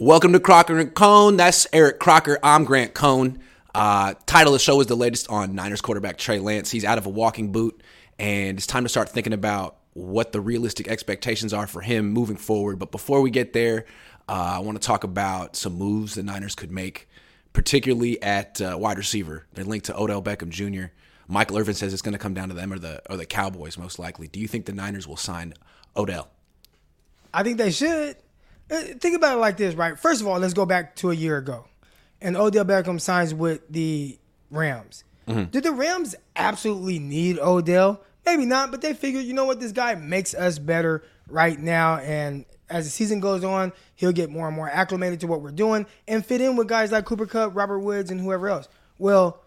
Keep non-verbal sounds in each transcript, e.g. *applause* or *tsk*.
Welcome to Crocker and Cohn. That's Eric Crocker. I'm Grant Cohn. Uh, title of the show is the latest on Niners quarterback Trey Lance. He's out of a walking boot, and it's time to start thinking about what the realistic expectations are for him moving forward. But before we get there, uh, I want to talk about some moves the Niners could make, particularly at uh, wide receiver. They're linked to Odell Beckham Jr. Michael Irvin says it's going to come down to them or the or the Cowboys most likely. Do you think the Niners will sign Odell? I think they should. Uh, Think about it like this, right? First of all, let's go back to a year ago, and Odell Beckham signs with the Rams. Did the Rams absolutely need Odell? Maybe not, but they figured, you know what, this guy makes us better right now, and as the season goes on, he'll get more and more acclimated to what we're doing and fit in with guys like Cooper Kupp, Robert Woods, and whoever else. Well,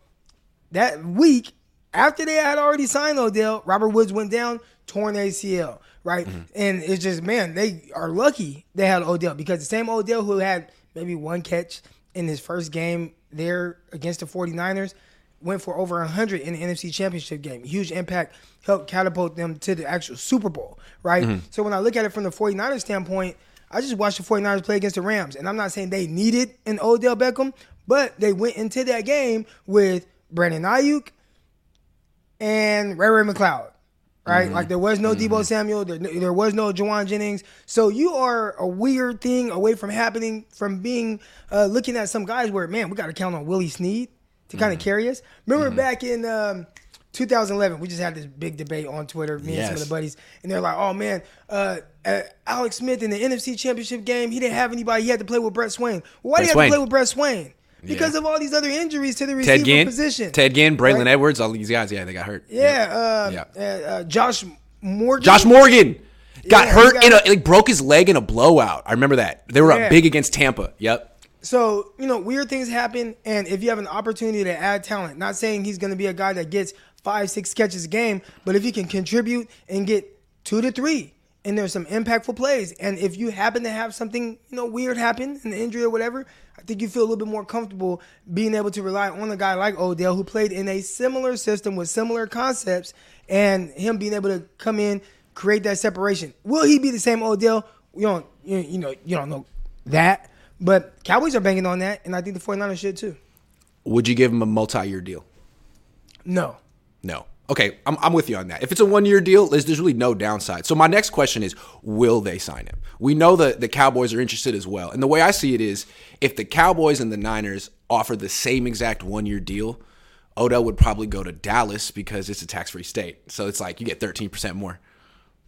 that week after they had already signed Odell, Robert Woods went down, torn ACL, right? Mm-hmm. And it's just, man, they are lucky they had Odell because the same Odell who had maybe one catch in his first game there against the 49ers went for over 100 in the NFC Championship game. Huge impact, helped catapult them to the actual Super Bowl, right? Mm-hmm. So when I look at it from the 49ers standpoint, I just watched the 49ers play against the Rams, and I'm not saying they needed an Odell Beckham, but they went into that game with Brandon Aiyuk and Ray Ray McCloud. Right, like there was no Deebo Samuel, there, there was no Jauan Jennings. So you are a weird thing away from happening, from being uh, looking at some guys where man, we got to count on Willie Snead to kind of carry us. Remember back in um, 2011, we just had this big debate on Twitter, me and some of the buddies, and they're like, "Oh man, uh, uh, Alex Smith in the NFC Championship game, he didn't have anybody. He had to play with Brett Swain. Why Brett do you have Swain. to play with Brett Swain? Because Yeah. of all these other injuries to the receiver Ted Ginn, position. Ted Ginn, Braylon Right? Edwards, all these guys, yeah, they got hurt. Yeah, uh, Yeah. Uh, Josh Morgan. Josh Morgan got Yeah, hurt he in got- a like broke his leg in a blowout. I remember that. They were up big against Tampa. Yep. So, you know, weird things happen. And if you have an opportunity to add talent, not saying he's going to be a guy that gets five, six catches a game, but if he can contribute and get two to three, and there's some impactful plays, and if you happen to have something, you know, weird happen, an injury or whatever, I think you feel a little bit more comfortable being able to rely on a guy like Odell who played in a similar system with similar concepts and him being able to come in, create that separation. Will he be the same Odell? You don't, you, you know, you don't know that. But Cowboys are banking on that, and I think the 49ers should too. Would you give him a multi-year deal? No. No. Okay, I'm, I'm with you on that. If it's a one year deal, there's, there's really no downside. So my next question is, will they sign him? We know that the Cowboys are interested as well. And the way I see it is, if the Cowboys and the Niners offer the same exact one year deal, Odell would probably go to Dallas because it's a tax free state. So it's like you get 13% more.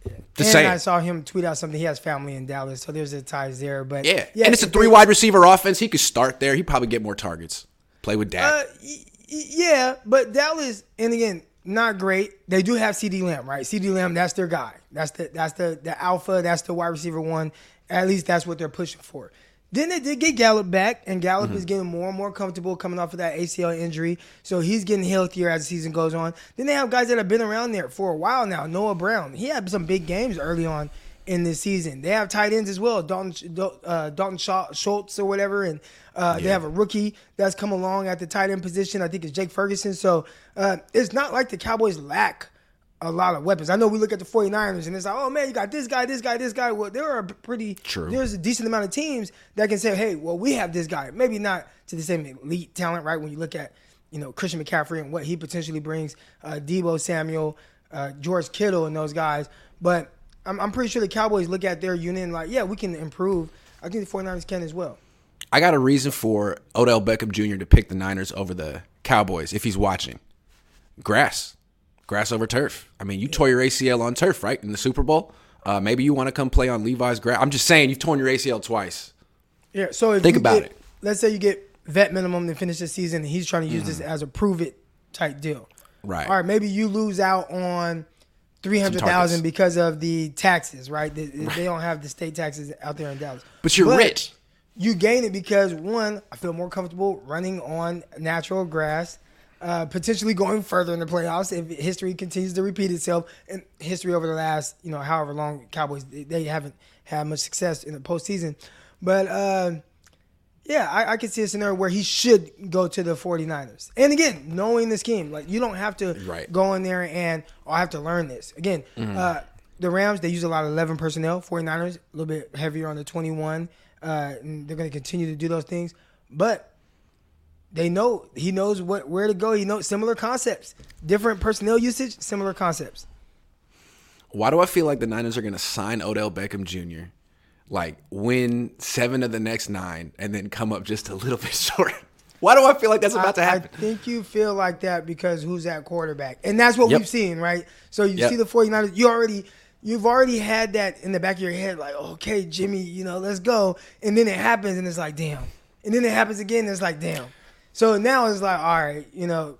Just and saying. I saw him tweet out something. He has family in Dallas, so there's a ties there. But yeah. yeah and it's a three wide receiver offense. He could start there. He'd probably get more targets. Play with dad. Uh, yeah, but Dallas, and again, not great. They do have CeeDee Lamb, right? CeeDee Lamb, that's their guy. That's the that's the the alpha. That's the wide receiver one. At least that's what they're pushing for. Then they did get Gallup back, and Gallup is mm-hmm. getting more and more comfortable coming off of that ACL injury. So he's getting healthier as the season goes on. Then they have guys that have been around there for a while now. Noah Brown, he had some big games early on in this season. They have tight ends as well, Dalton, uh, Dalton Schultz or whatever, and uh, they have a rookie that's come along at the tight end position. I think it's Jake Ferguson. So uh, it's not like the Cowboys lack a lot of weapons. I know we look at the 49ers and it's like, oh man, you got this guy, this guy, this guy. Well, there are pretty True. There's a decent amount of teams that can say, hey, well, we have this guy. Maybe not to the same elite talent, right? When you look at you know Christian McCaffrey and what he potentially brings, uh, Deebo Samuel, uh, George Kittle, and those guys. But I'm, I'm pretty sure the Cowboys look at their unit and like, yeah, we can improve. I think the 49ers can as well. I got a reason for Odell Beckham Jr. to pick the Niners over the Cowboys if he's watching. Grass. Grass over turf. I mean, you tore your ACL on turf, right? In the Super Bowl. Uh, maybe you want to come play on Levi's grass. I'm just saying, you've torn your ACL twice. Yeah. So if Think about get- it. Let's say you get vet minimum to finish the season, and he's trying to use this as a prove it type deal. Mm-hmm. Right. All right. Maybe you lose out on three hundred thousand because of the taxes. Right. They, they don't have the state taxes out there in Dallas. But you're rich. You gain it because one, I feel more comfortable running on natural grass. Uh, potentially going further in the playoffs if history continues to repeat itself. And history over the last, you know, however long Cowboys they, they haven't had much success in the postseason. But uh, yeah, I, I can see a scenario where he should go to the 49ers. And again, knowing the scheme, like you don't have to Right. go in there and oh, I have to learn this. Again, uh, the Rams, they use a lot of 11 personnel. 49ers, a little bit heavier on the 21. Uh, and they're going to continue to do those things. But they know he knows what where to go. He knows similar concepts, different personnel usage, similar concepts. Why do I feel like the Niners are going to sign Odell Beckham Jr., like win seven of the next nine, and then come up just a little *laughs* bit short? Why do I feel like that's about to happen? I think you feel like that because who's that quarterback? And that's what Yep. we've seen, right? So you Yep. see the 49ers, you already you've already had that in the back of your head like, "Okay, Jimmy, you know, let's go." And then it happens and it's like, "Damn." And then it happens again and it's like, "Damn." So now it's like, "All right, you know,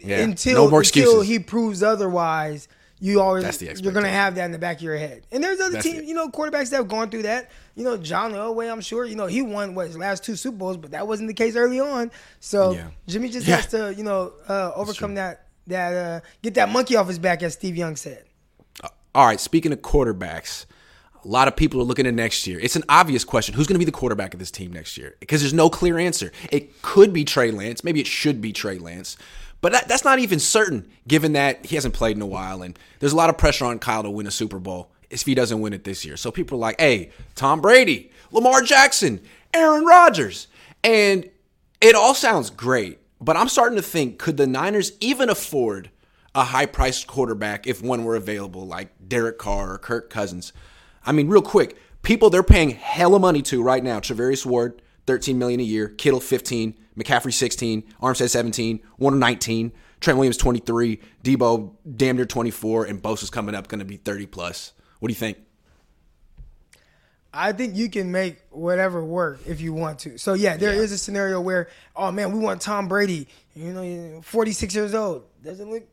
Yeah. until no until he proves otherwise, you always you're gonna have that in the back of your head. And there's other teams, you know, quarterbacks that have gone through that. You know, John Elway, I'm sure, you know, he won what his last two Super Bowls, but that wasn't the case early on. So Yeah. Jimmy just Yeah. has to, you know, uh, overcome that that uh, get that monkey off his back, as Steve Young said. All right, speaking of quarterbacks, a lot of people are looking at next year. It's an obvious question. Who's going to be the quarterback of this team next year? Because there's no clear answer. It could be Trey Lance. Maybe it should be Trey Lance. But that, that's not even certain, given that he hasn't played in a while. And there's a lot of pressure on Kyle to win a Super Bowl if he doesn't win it this year. So people are like, hey, Tom Brady, Lamar Jackson, Aaron Rodgers. And it all sounds great. But I'm starting to think could the Niners even afford a high priced quarterback if one were available, like Derek Carr or Kirk Cousins? I mean, real quick, people they're paying hella money to right now. Charvarius Ward, 13 million a year, Kittle 15, McCaffrey 16, Armstead 17, Warner 19, Trent Williams 23, Deebo damn near 24, and Bosa's coming up going to be 30 plus. What do you think? I think you can make whatever work if you want to. So yeah, there is a scenario where, oh man, we want Tom Brady. You know, 46 years old doesn't look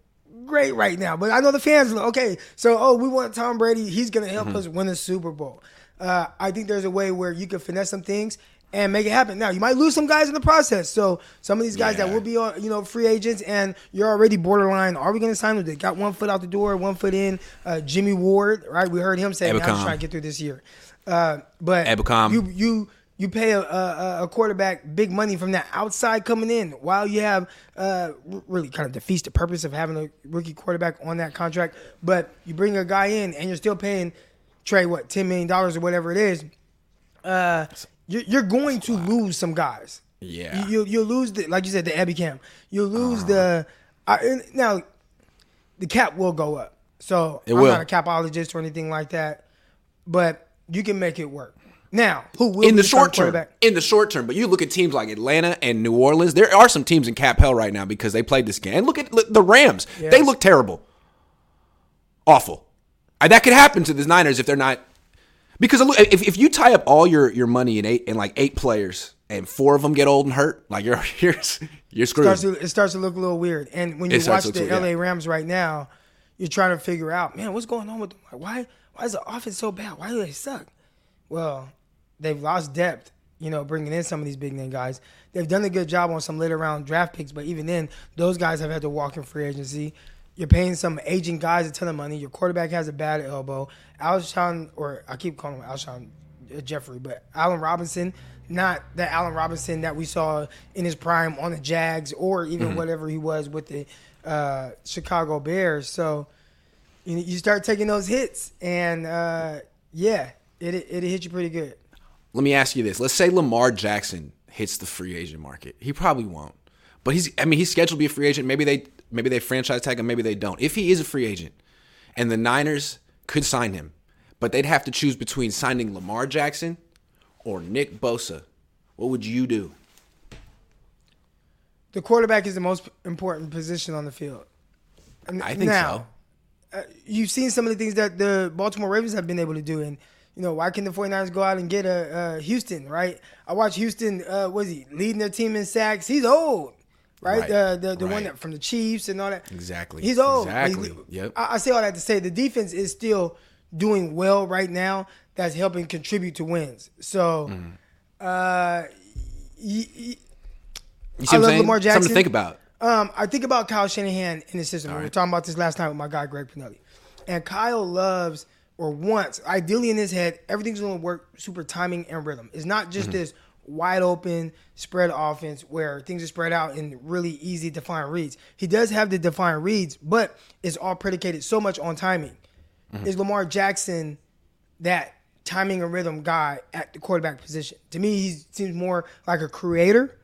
great right now, but I know the fans. look, Okay, so oh, we want Tom Brady. He's gonna help us win the Super Bowl. Uh, I think there's a way where you can finesse some things and make it happen. Now you might lose some guys in the process. So some of these guys that will be on, you know, free agents, and you're already borderline. Are we going to sign them? They got one foot out the door, one foot in. Uh, Jimmy Ward, right? We heard him say, "Man, "I'm trying to get through this year." Uh, but Ebukam. you you you pay a, a, a quarterback big money from that outside coming in while you have uh, really kind of defeats the purpose of having a rookie quarterback on that contract. But you bring a guy in and you're still paying Trey what ten million dollars or whatever it is. Uh, you're, you're going to lose some guys. Yeah. you, you'll, you'll lose the like you said the Ebukam. You'll lose the uh-huh. I, now the cap will go up. So It I'm will. not a capologist or anything like that, but you can make it work. Now, who will in be the short term. In the short term, but you look at teams like Atlanta and New Orleans. There are some teams in cap hell right now because they played this game. And look at look- the Rams; they look terrible, awful. That could happen to the Niners if they're not. Because if, if you tie up all your, your money in eight in like eight players and four of them get old and hurt, like *laughs* you're you're you're screwed. starts to, it starts to look a little weird. And when you It watch the LA weird, yeah. Rams right now, you're trying to figure out, man, what's going on with them? Like, why why is the offense so bad? Why do they suck? Well, they've lost depth. You know, bringing in some of these big name guys. They've done a good job on some later round draft picks, but even then, those guys have had to walk in free agency. You're paying some aging guys a ton of money. Your quarterback has a bad elbow. Alshon, or I keep calling him Alshon uh, Jeffery, but Allen Robinson, not the Allen Robinson that we saw in his prime on the Jags or even whatever he was with the uh, Chicago Bears. So you, you start taking those hits, and uh, yeah, it it hit you pretty good. Let me ask you this: Let's say Lamar Jackson hits the free agent market. He probably won't, but he's. I mean, he's scheduled to be a free agent. Maybe they maybe they franchise tag him. Maybe they don't. If he is a free agent, and the Niners could sign him, but they'd have to choose between signing Lamar Jackson or Nick Bosa. What would you do? The quarterback is the most important position on the field. I think now, uh, you've seen some of the things that the Baltimore Ravens have been able to do. And, you know, why can the 49ers go out and get a, a Houston, right? I watched Houston, uh, was he leading their team in sacks? He's old, right? Right, Uh, the the one that from the Chiefs and all that. Exactly, He's old. exactly, yep. I, I say all that to say the defense is still doing well right now. That's helping contribute to wins. So, Mm-hmm. uh, y- y- You see I love saying? Lamar Something to think about. um, I think about Kyle Shanahan in the system. we were right. talking about this last night with my guy Greg Pinelli, and Kyle loves or wants, ideally in his head, everything's going to work super timing and rhythm. It's not just this wide open spread offense where things are spread out and really easy defined reads. He does have the defined reads, but it's all predicated so much on timing. mm-hmm. is Lamar Jackson that timing and rhythm guy at the quarterback position? To me, he seems more like a creator,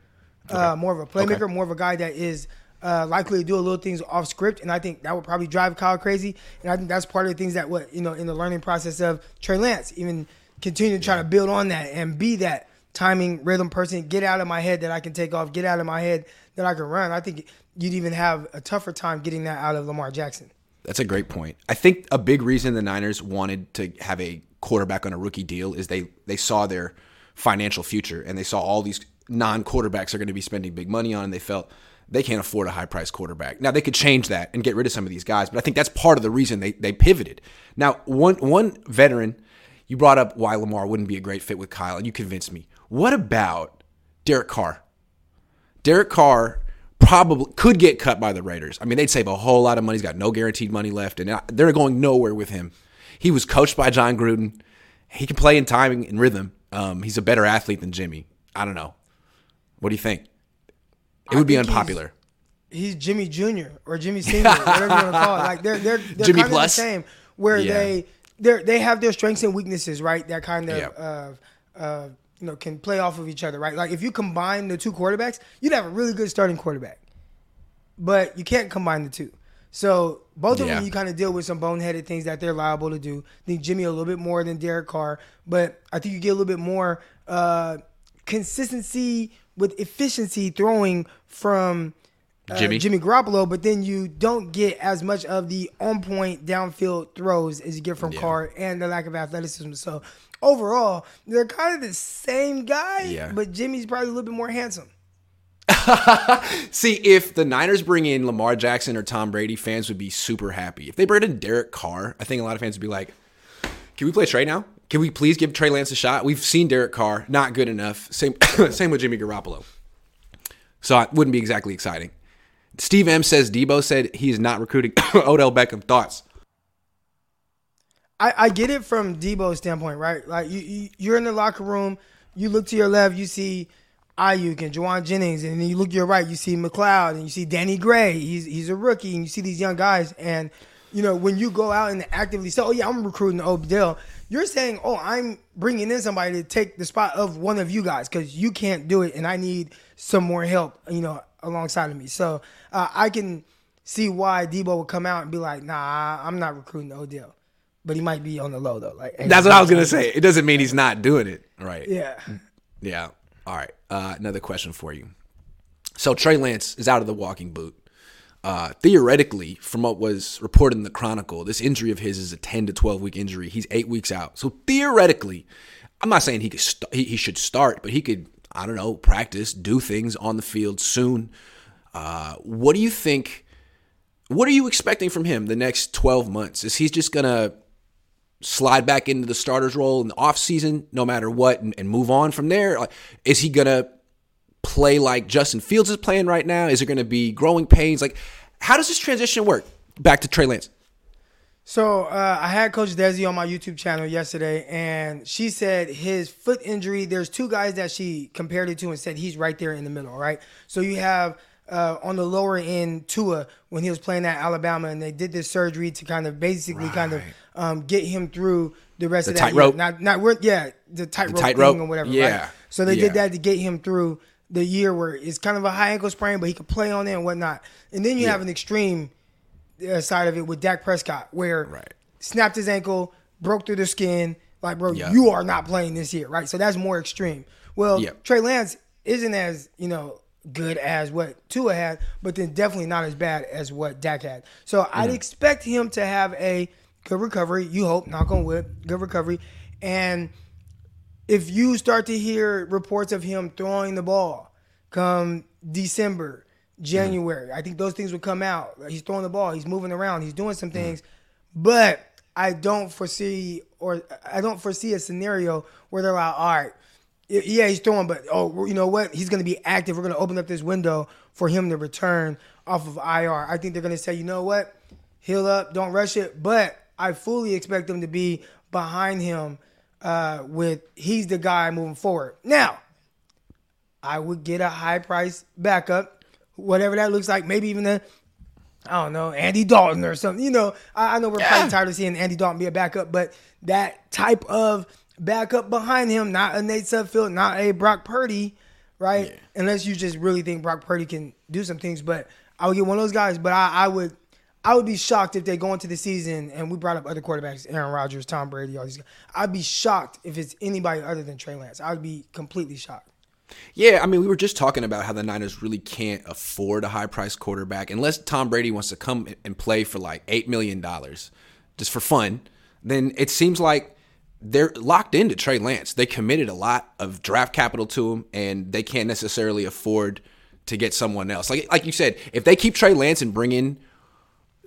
okay. uh, more of a playmaker, okay. more of a guy that is uh, likely to do a little things off script, and I think that would probably drive Kyle crazy. And I think that's part of the things that what you know in the learning process of Trey Lance, even continue to try to build on that and be that timing rhythm person. Get out of my head that I can take off. Get out of my head that I can run. I think you'd even have a tougher time getting that out of Lamar Jackson. That's a great point. I think a big reason the Niners wanted to have a quarterback on a rookie deal is they they saw their financial future and they saw all these non-quarterbacks are going to be spending big money on and they felt they can't afford a high price quarterback. Now they could change that and get rid of some of these guys, but I think that's part of the reason they, they pivoted. Now, one one veteran, you brought up why Lamar wouldn't be a great fit with Kyle, and you convinced me. What about Derek Carr? Derek Carr probably could get cut by the Raiders. I mean, they'd save a whole lot of money. He's got no guaranteed money left, and they're going nowhere with him. He was coached by Jon Gruden. He can play in timing and rhythm. Um, he's a better athlete than Jimmy. I don't know. What do you think? It would be unpopular. He's, he's, Jimmy Jr. or Jimmy Senior, whatever you want to call it. Like they're they're, they're Jimmy kind Plus? of the same. Where yeah. they they they have their strengths and weaknesses, right? That kind of uh, uh, you know can play off of each other, right? Like if you combine the two quarterbacks, you'd have a really good starting quarterback. But you can't combine the two. So both of yeah. them, you kind of deal with some boneheaded things that they're liable to do. I think Jimmy a little bit more than Derek Carr, but I think you get a little bit more uh, consistency with efficiency throwing from uh, Jimmy. Jimmy Garoppolo, but then you don't get as much of the on point downfield throws as you get from yeah. Carr and the lack of athleticism. So overall, they're kind of the same guy, yeah. but Jimmy's probably a little bit more handsome. *laughs* See, if the Niners bring in Lamar Jackson or Tom Brady, fans would be super happy. If they bring in Derek Carr, I think a lot of fans would be like, "Can we play Trey now? Can we please give Trey Lance a shot? We've seen Derek Carr, not good enough. Same, *coughs* same with Jimmy Garoppolo. So it wouldn't be exactly exciting. Steve M says Deebo said he's not recruiting *coughs* Odell Beckham. Thoughts? I, I get it from Deebo's standpoint, right? Like you, you, you're in the locker room, you look to your left, you see Aiyuk and Jauan Jennings, and then you look to your right, you see McCloud, and you see Danny Gray. He's he's a rookie, and you see these young guys, and you know when you go out and actively say, "Oh yeah, I'm recruiting Odell," you're saying, "Oh, I'm bringing in somebody to take the spot of one of you guys because you can't do it, and I need some more help, you know, alongside of me." So uh, I can see why Deebo would come out and be like, "Nah, I'm not recruiting Odell." But he might be on the low though. Like that's what I was gonna say. It doesn't mean he's not doing it, right? Yeah. Yeah. All right. Uh, another question for you. So Trey Lance is out of the walking boot. Uh, theoretically, from what was reported in the Chronicle, this injury of his is a 10 to 12 week injury. He's eight weeks out. So theoretically, I'm not saying he could st- he, he, should start, but he could, I don't know, practice, do things on the field soon. Uh, what do you think? What are you expecting from him the next 12 months? Is he just going to slide back into the starter's role in the offseason no matter what and, and move on from there? Is he going to play like Justin Fields is playing right now? Is it going to be growing pains? Like, how does this transition work? Back to Trey Lance. So uh, I had Coach Desi on my YouTube channel yesterday, and she said his foot injury. There's two guys that she compared it to and said he's right there in the middle. Right. So you have uh, on the lower end Tua when he was playing at Alabama, and they did this surgery to kind of basically right. kind of um, get him through the rest the of that. Tightrope. Not not yeah the tightrope tight thing or whatever. Yeah. Right? So they yeah. did that to get him through the year where it's kind of a high ankle sprain, but he could play on it and whatnot. And then you yeah. have an extreme uh, side of it with Dak Prescott, where right. snapped his ankle, broke through the skin. Like, bro, you are not playing this year, right? So that's more extreme. Well. Trey Lance isn't as you know good as what Tua had, but then definitely not as bad as what Dak had. So mm. I'd expect him to have a good recovery. You hope, knock on wood, good recovery, and if you start to hear reports of him throwing the ball come December, January, mm-hmm. I think those things would come out. He's throwing the ball, he's moving around, he's doing some things, mm-hmm. but I don't foresee or I don't foresee a scenario where they're like, all right, yeah, he's throwing, but oh, you know what? He's going to be active. We're going to open up this window for him to return off of IR. I think they're going to say, you know what? Heal up, don't rush it. But I fully expect them to be behind him uh, with he's the guy moving forward. Now, I would get a high price backup, whatever that looks like, maybe even a I don't know, Andy Dalton or something. You know, I, I know we're Yeah. probably tired of seeing Andy Dalton be a backup, but that type of backup behind him, not a Nate Sudfeld, not a Brock Purdy, right? Yeah. Unless you just really think Brock Purdy can do some things. But I would get one of those guys. But I, I would, I would be shocked if they go into the season and we brought up other quarterbacks, Aaron Rodgers, Tom Brady, all these guys. I'd be shocked if it's anybody other than Trey Lance. I would be completely shocked. Yeah, I mean, we were just talking about how the Niners really can't afford a high priced quarterback unless Tom Brady wants to come and play for like $8 million just for fun. Then it seems like they're locked into Trey Lance. They committed a lot of draft capital to him, and they can't necessarily afford to get someone else. Like, like you said, if they keep Trey Lance and bring in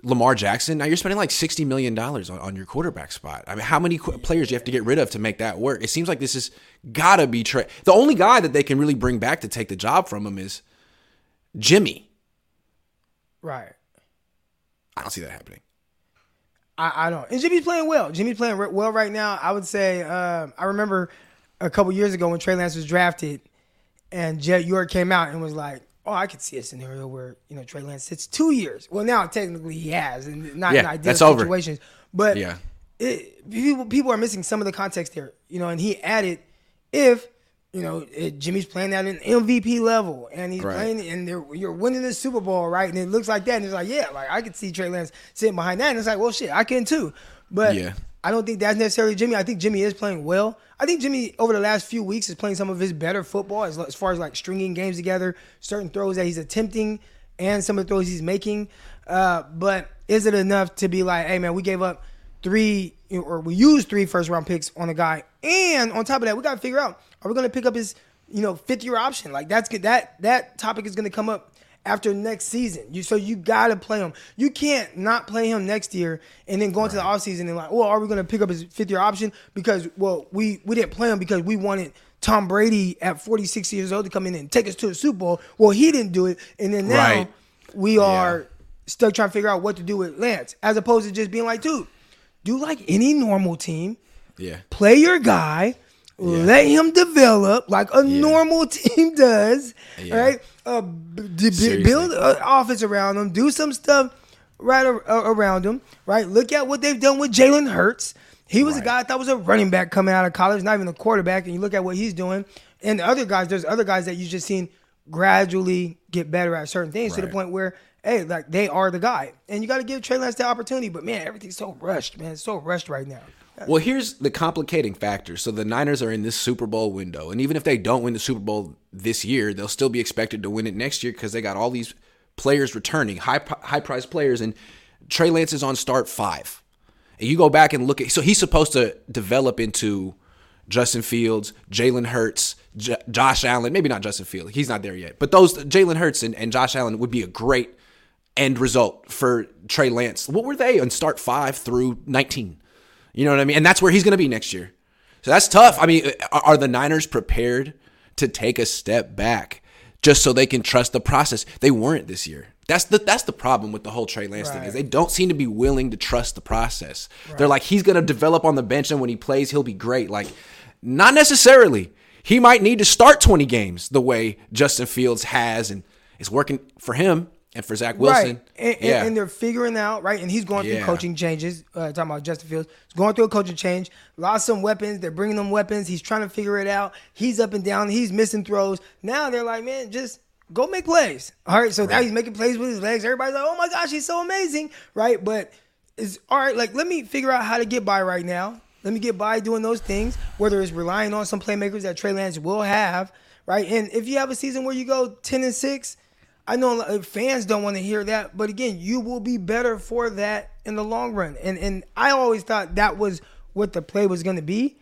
Lamar Jackson, now you're spending like $60 million on, on your quarterback spot. I mean, how many qu- players do you have to get rid of to make that work? It seems like this is gotta be Trey. The only guy that they can really bring back to take the job from him is Jimmy. Right. I don't see that happening. I, I don't. And Jimmy's playing well. Jimmy's playing re- well right now. I would say. Um, I remember a couple years ago when Trey Lance was drafted, and Jed York came out and was like, "Oh, I could see a scenario where you know Trey Lance sits two years." Well, now technically he has, and not Yeah, in ideal that's over. situations. But Yeah. it, people people are missing some of the context there. You know, and he added if. You know, it, Jimmy's playing at an MVP level, and he's Right. playing, and you're winning the Super Bowl, right? And it looks like that, and it's like, yeah, like I could see Trey Lance sitting behind that, and it's like, well, shit, I can too. But Yeah. I don't think that's necessarily Jimmy. I think Jimmy is playing well. I think Jimmy over the last few weeks is playing some of his better football as, as far as like stringing games together, certain throws that he's attempting, and some of the throws he's making. Uh, but is it enough to be like, hey man, we gave up three or we use three first round picks on a guy, and on top of that, we got to figure out are we going to pick up his you know fifth year option? Like that's good. That that topic is going to come up after next season. You so you gotta play him. You can't not play him next year and then go into the offseason and like, well, are we gonna pick up his fifth year option? Because well, we we didn't play him because we wanted Tom Brady at 46 years old to come in and take us to the Super Bowl. Well, he didn't do it, and then now Right. we are stuck trying to figure out what to do with Lance, as opposed to just being like, dude, do like any normal team Yeah. play your guy, Yeah. let him develop like a normal *laughs* team does, Yeah. right? Uh, b- d- b- Seriously. build an office around him, do some stuff right ar- uh, around him, right? Look at what they've done with Jalen Hurts. He was a guy I thought was a running back coming out of college, not even a quarterback. And you look at what he's doing, and the other guys, there's other guys that you've just seen gradually get better at certain things to the point where. Hey, like they are the guy, and you got to give Trey Lance the opportunity. But man, everything's so rushed, man. It's so rushed right now. Well, here's the complicating factor. So the Niners are in this Super Bowl window, and even if they don't win the Super Bowl this year, they'll still be expected to win it next year because they got all these players returning, high high priced players, and Trey Lance is on start five. And you go back and look at so he's supposed to develop into Justin Fields, Jalen Hurts, J- Josh Allen. Maybe not Justin Fields; he's not there yet. But those Jalen Hurts and, and Josh Allen would be a great end result for Trey Lance. What were they on start five through nineteen? You know what I mean? And that's where he's going to be next year. So that's tough. I mean, are are the Niners prepared to take a step back just so they can trust the process? They weren't this year. That's the that's the problem with the whole Trey Lance thing is they don't seem to be willing to trust the process. They're like he's going to develop on the bench and when he plays he'll be great. Like not necessarily. He might need to start 20 games the way Justin Fields has and it's working for him and for Zach Wilson. Right. And, and, yeah. and they're figuring out, right? And he's going through Yeah. coaching changes. Uh, talking about Justin Fields. He's going through a coaching change. Lost some weapons. They're bringing them weapons. He's trying to figure it out. He's up and down. He's missing throws. Now they're like, man, just go make plays. All right. So now he's making plays with his legs. Everybody's like, oh my gosh, he's so amazing. Right. But it's all right. Like, let me figure out how to get by right now. Let me get by doing those things, whether it's relying on some playmakers that Trey Lance will have. Right. And if you have a season where you go 10 and 6, I know of fans don't want to hear that, but again, you will be better for that in the long run. And and I always thought that was what the play was going to be,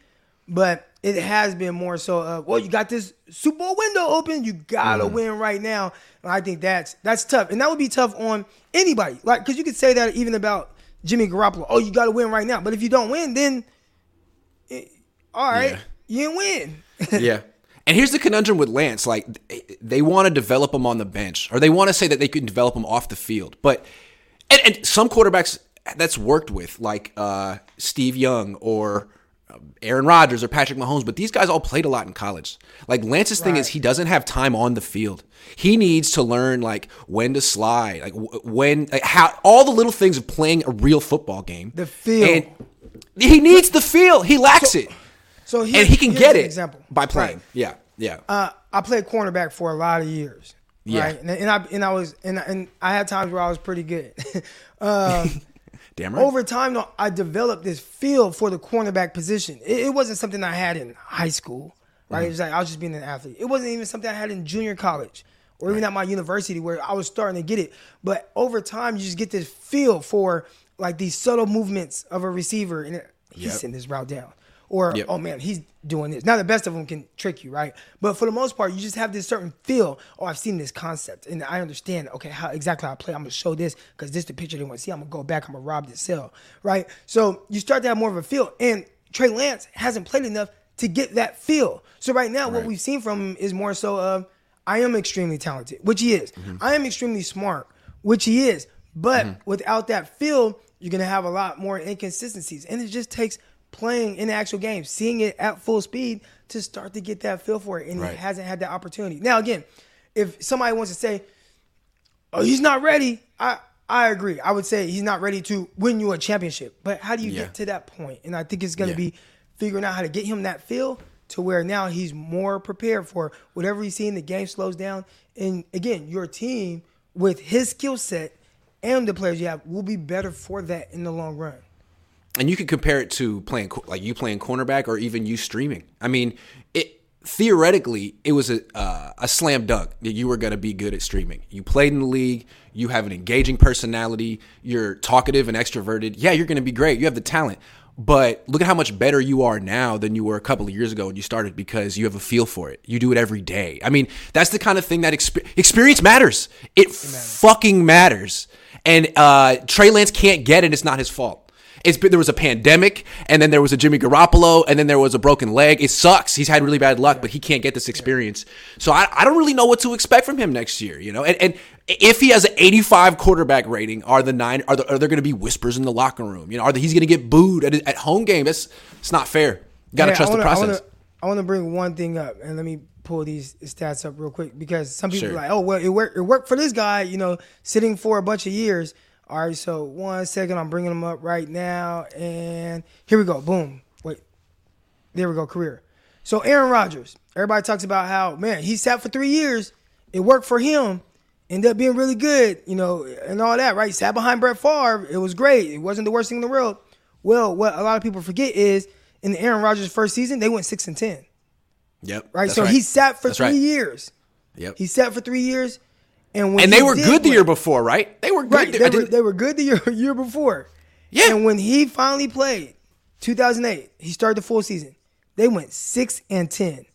but it has been more so. Uh, well, you got this Super Bowl window open, you gotta win right now. And I think that's that's tough, and that would be tough on anybody. Like, because you could say that even about Jimmy Garoppolo. Oh, you gotta win right now, but if you don't win, then it, all right, Yeah. you didn't win. yeah. *laughs* And here's the conundrum with Lance: like they want to develop him on the bench, or they want to say that they can develop him off the field. But and, and some quarterbacks that's worked with, like uh, Steve Young or Aaron Rodgers or Patrick Mahomes, but these guys all played a lot in college. Like Lance's thing is he doesn't have time on the field. He needs to learn like when to slide, like when like how all the little things of playing a real football game. The feel. And he needs the feel. He lacks it. So here, And he can get it example by playing. Right. Yeah. Yeah. Uh, I played cornerback for a lot of years. Yeah. Right. And, and I and I was and and I had times where I was pretty good. *laughs* um, *laughs* Damn right. over time, though, I developed this feel for the cornerback position. It, it wasn't something I had in high school, right? It was like I was just being an athlete. It wasn't even something I had in junior college or even at my university where I was starting to get it. But over time, you just get this feel for like these subtle movements of a receiver, and it, he's Yep. sending this route down, or Yep. oh man, he's doing this. Now the best of them can trick you, right? But for the most part, you just have this certain feel. Oh, I've seen this concept, and I understand. Okay, how exactly I play. I'm gonna show this because this is the picture they want to see. I'm gonna go back. I'm gonna rob this cell, right? So you start to have more of a feel, and Trey Lance hasn't played enough to get that feel. So right now, what we've seen from him is more so of I am extremely talented, which he is. Mm-hmm. I am extremely smart, which he is. But without that feel, you're gonna have a lot more inconsistencies, and it just takes playing in the actual game, seeing it at full speed to start to get that feel for it, and Right. he hasn't had that opportunity. Now, again, if somebody wants to say, "Oh, he's not ready," I I agree. I would say he's not ready to win you a championship. But how do you Yeah. get to that point? And I think it's gonna Yeah. be figuring out how to get him that feel to where now he's more prepared for whatever he's seeing. The game slows down, and again, your team with his skill set and the players you have will be better for that in the long run. And you could compare it to playing like you playing cornerback or even you streaming. I mean, it theoretically it was a uh, a slam dunk that you were going to be good at streaming. You played in the league, you have an engaging personality, you're talkative and extroverted. Yeah, you're going to be great. You have the talent. But look at how much better you are now than you were a couple of years ago when you started because you have a feel for it. You do it every day. I mean, that's the kind of thing that exper- experience matters. It fucking matters. And uh, Trey Lance can't get it. It's not his fault. It's been, there was a pandemic, and then there was a Jimmy Garoppolo, and then there was a broken leg. It sucks. He's had really bad luck, but he can't get this experience. So I, I don't really know what to expect from him next year. You know, and, and if he has an 85 quarterback rating, are the nine are, the, are there going to be whispers in the locker room? You know, are the, he's going to get booed at, at home game? That's it's not fair. Got to Yeah, trust wanna, the process. I want to bring one thing up, and let me pull these stats up real quick because some people Sure. are like, oh, well, it worked, it worked for this guy, you know, sitting for a bunch of years. All right, so one second, I'm bringing them up right now, and here we go. Boom. Wait, there we go. Career. So Aaron Rodgers. Everybody talks about how man he sat for three years. It worked for him. Ended up being really good, you know, and all that. Right? Sat behind Brett Favre. It was great. It wasn't the worst thing in the world. Well, what a lot of people forget is in the Aaron Rodgers first season, they went six and ten. yep. Right. so he sat for That's three right. years. Yep. He sat for three years, and and they were good the year before, right? They were good. Right, I they were, they were good the year, *laughs* year before. Yeah. And when he finally played, 2008, he started the full season. They went six and ten.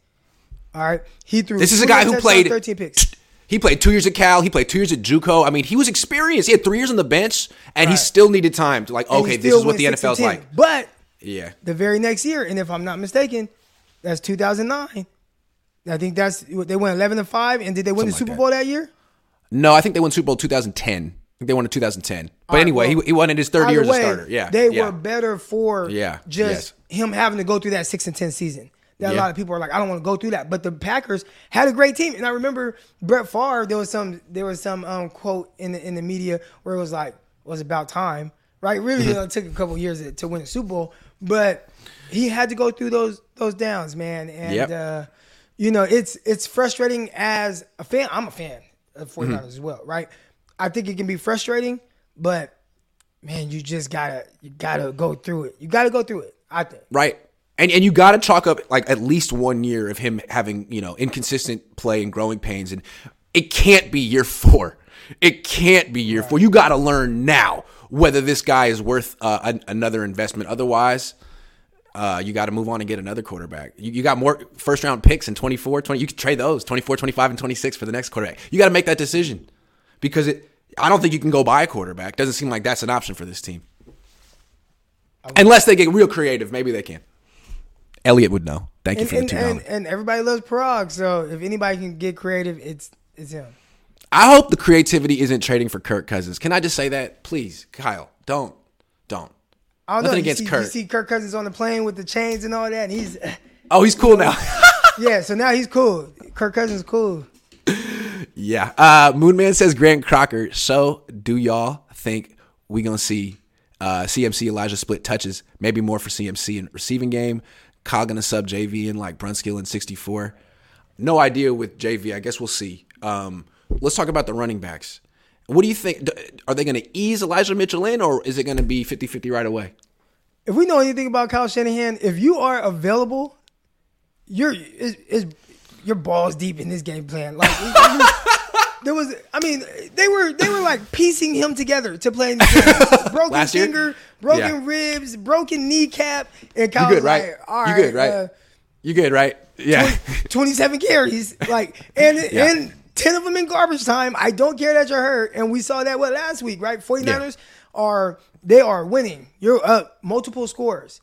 All right, he threw. This is a guy who played 13 picks. *tsk* He played two years at Cal. He played two years at JUCO. I mean, he was experienced. He had three years on the bench, and he still needed time to like. And Okay, this is what the NFL's like. But Yeah, the very next year, and if I'm not mistaken, that's 2009. I think that's they went 11 and five, and did they win the Super like Bowl that year? No, I think they won Super Bowl 2010. I think they won in 2010. But right, anyway, well, he, he won in his third year as a starter. Yeah, they yeah. were better for Yeah, just him having to go through that six and ten season. That a lot of people are like, I don't want to go through that. But the Packers had a great team, and I remember Brett Favre. There was some there was some um, quote in the in the media where it was like, "It was about time." Right? Really, you know, it took a couple years to, to win a Super Bowl, but he had to go through those those downs, man. And Yep. uh, you know, it's it's frustrating as a fan. I'm a fan of 49ers Mm-hmm. as well, right? I think it can be frustrating, but man, you just gotta you gotta go through it. You gotta go through it. I think. right. And and you got to chalk up like at least one year of him having you know inconsistent play and growing pains, and it can't be year four. It can't be year four. You got to learn now whether this guy is worth uh, an, another investment. Otherwise, uh, you got to move on and get another quarterback. You, you got more first round picks in 24, 20. You can trade those 24, 25, and 26 for the next quarterback. You got to make that decision because it. I don't think you can go buy a quarterback. Doesn't seem like that's an option for this team. Unless they get real creative, maybe they can. Elliot would know. Thank you And for the two and, and everybody loves Prague, so if anybody can get creative, it's it's him. I hope the creativity isn't trading for Kirk Cousins. Can I just say that, please, Kyle? Don't. I don't Nothing know. against you see, Kirk. You see Kirk Cousins on the plane with the chains and all that, and he's Oh, he's cool now. *laughs* yeah. So now he's cool. Kirk Cousins is cool. yeah. Uh, Moonman says Grant Crocker. So, do y'all think we gonna see uh, CMC Elijah split touches? Maybe more for CMC in receiving game. Kyle gonna sub JV in like Brunskill in 64. No idea with JV. I guess we'll see. Um, let's talk about the running backs. What do you think? Are they going to ease Elijah Mitchell in, or is it going to be 50 50 right away? If we know anything about Kyle Shanahan, if you are available, you're is, is your balls deep in this game plan. Like *laughs* there was, I mean, they were they were like piecing him together to play in the game. *laughs* Broken Last year? finger, broken Yeah. ribs, broken kneecap, and You Kyle good, right? like, "All you right, good, right? uh, you good, right? Yeah. 27 carries, like, and *laughs* Yeah. and 10 of them in garbage time. I don't care that you're hurt, and we saw that what last week, right? 49ers are they are winning. You're up multiple scores.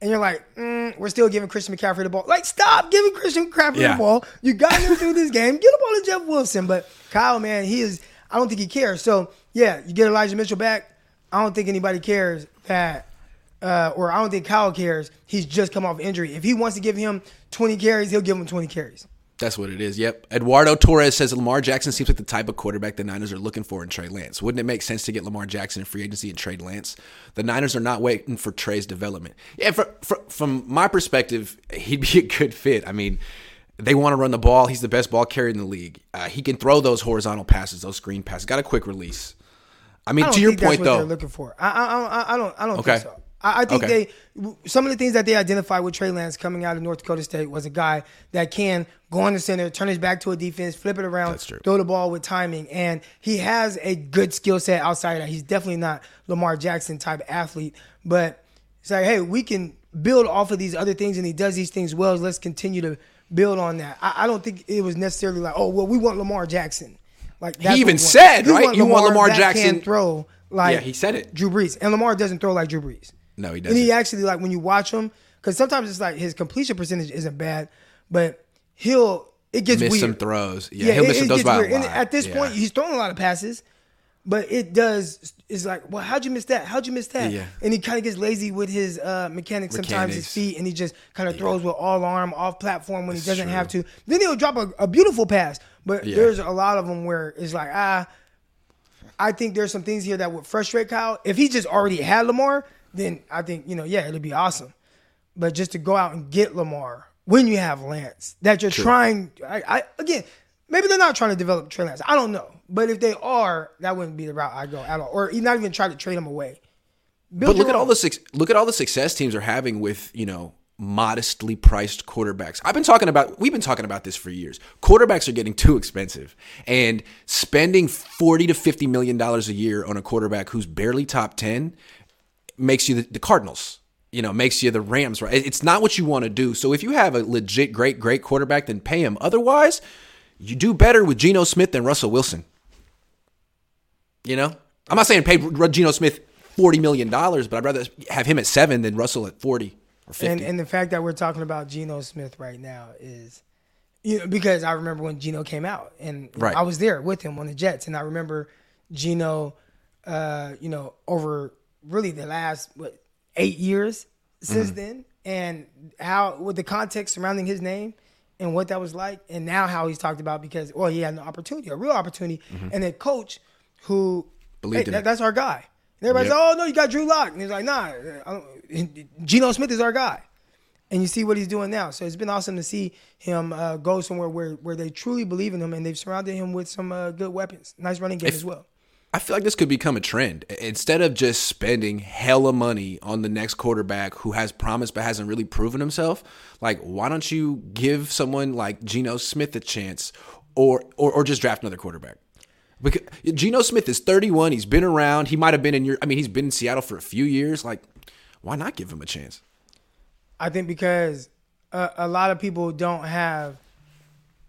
And you're like, mm, we're still giving Christian McCaffrey the ball. Like, stop giving Christian McCaffrey Yeah. the ball. You got him through this *laughs* game. Get the ball to Jeff Wilson. But Kyle, man, he is. I don't think he cares. So yeah, you get Elijah Mitchell back. I don't think anybody cares that, uh, or I don't think Kyle cares. He's just come off injury. If he wants to give him 20 carries, he'll give him 20 carries. That's what it is. Yep. Eduardo Torres says Lamar Jackson seems like the type of quarterback the Niners are looking for in Trey Lance. Wouldn't it make sense to get Lamar Jackson in free agency and trade Lance? The Niners are not waiting for Trey's development. Yeah, for, for, from my perspective, he'd be a good fit. I mean, they want to run the ball. He's the best ball carrier in the league. Uh, he can throw those horizontal passes, those screen passes. Got a quick release. I mean, I to your point what though, they're looking for. I, I, I, I don't, I don't Okay. think so. I, I think Okay. they, some of the things that they identified with Trey Lance coming out of North Dakota State was a guy that can go on the center, turn his back to a defense, flip it around, throw the ball with timing, and he has a good skill set outside of that. He's definitely not Lamar Jackson type athlete, but it's like, hey, we can build off of these other things, and he does these things well. Let's continue to build on that. I, I don't think it was necessarily like, oh, well, we want Lamar Jackson. Like what even said, right? You want Lamar Jackson- can throw like Yeah, he said it. Drew Brees, and Lamar doesn't throw like Drew Brees. No, he does. And he actually like when you watch him, because sometimes it's like his completion percentage isn't bad, but he'll it gets miss weird. some throws. Yeah, he'll it- miss it some throws by a weird. At this Yeah. point, he's throwing a lot of passes, but it does. It's like, well, how'd you miss that? How'd you miss that? Yeah. And he kind of gets lazy with his uh, mechanics, sometimes his feet, and he just kind of throws with all arm, off platform when he doesn't true. have to. Then he'll drop a, a beautiful pass, but Yeah. there's a lot of them where it's like, ah, I think there's some things here that would frustrate Kyle. If he just already had Lamar, then I think, you know, yeah, it'd be awesome. But just to go out and get Lamar when you have Lance, that you're trying, I, I again, maybe they're not trying to develop Trey Lance. I don't know. But if they are, that wouldn't be the route I go at all. Or not even try to trade him away. Build But look your at all the look at all the success teams are having with you know modestly priced quarterbacks. I've been talking about we've been talking about this for years. Quarterbacks are getting too expensive, and spending forty to fifty million dollars a year on a quarterback who's barely top ten makes you the, the Cardinals. You know, makes you the Rams. Right? It's not what you want to do. So if you have a legit great great quarterback, then pay him. Otherwise, you do better with Geno Smith than Russell Wilson. You know, I'm not saying pay Geno Smith forty million dollars, but I'd rather have him at seven than Russell at forty or fifty. And and the fact that we're talking about Geno Smith right now is, you know, because I remember when Geno came out, and Right. I was there with him on the Jets, and I remember Geno, uh, you know, over really the last what eight years since Mm-hmm. then, and how with the context surrounding his name and what that was like, and now how he's talked about because well he had an opportunity, a real opportunity, and a coach who Mm-hmm. Believed hey, in that- that's our guy. And everybody's Yep. like, oh no, you got Drew Lock, and he's like, nah, Geno Smith is our guy and you see what he's doing now. So it's been awesome to see him uh, go somewhere where, where they truly believe in him and they've surrounded him with some uh, good weapons. Nice running game as well. I feel like this could become a trend. Instead of just spending hella money on the next quarterback who has promise but hasn't really proven himself, like why don't you give someone like Geno Smith a chance, or or, or just draft another quarterback? Because Geno Smith is 31. He's been around. He might have been in your. I mean, he's been in Seattle for a few years. Like, why not give him a chance? I think because a, a lot of people don't have